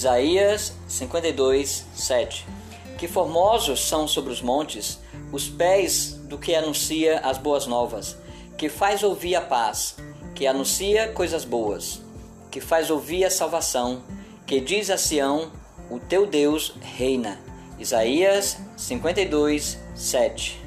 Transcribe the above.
Isaías 52, 7. Que formosos são sobre os montes os pés do que anuncia as boas novas, que faz ouvir a paz, que anuncia coisas boas, que faz ouvir a salvação, que diz a Sião: O teu Deus reina. Isaías 52, 7.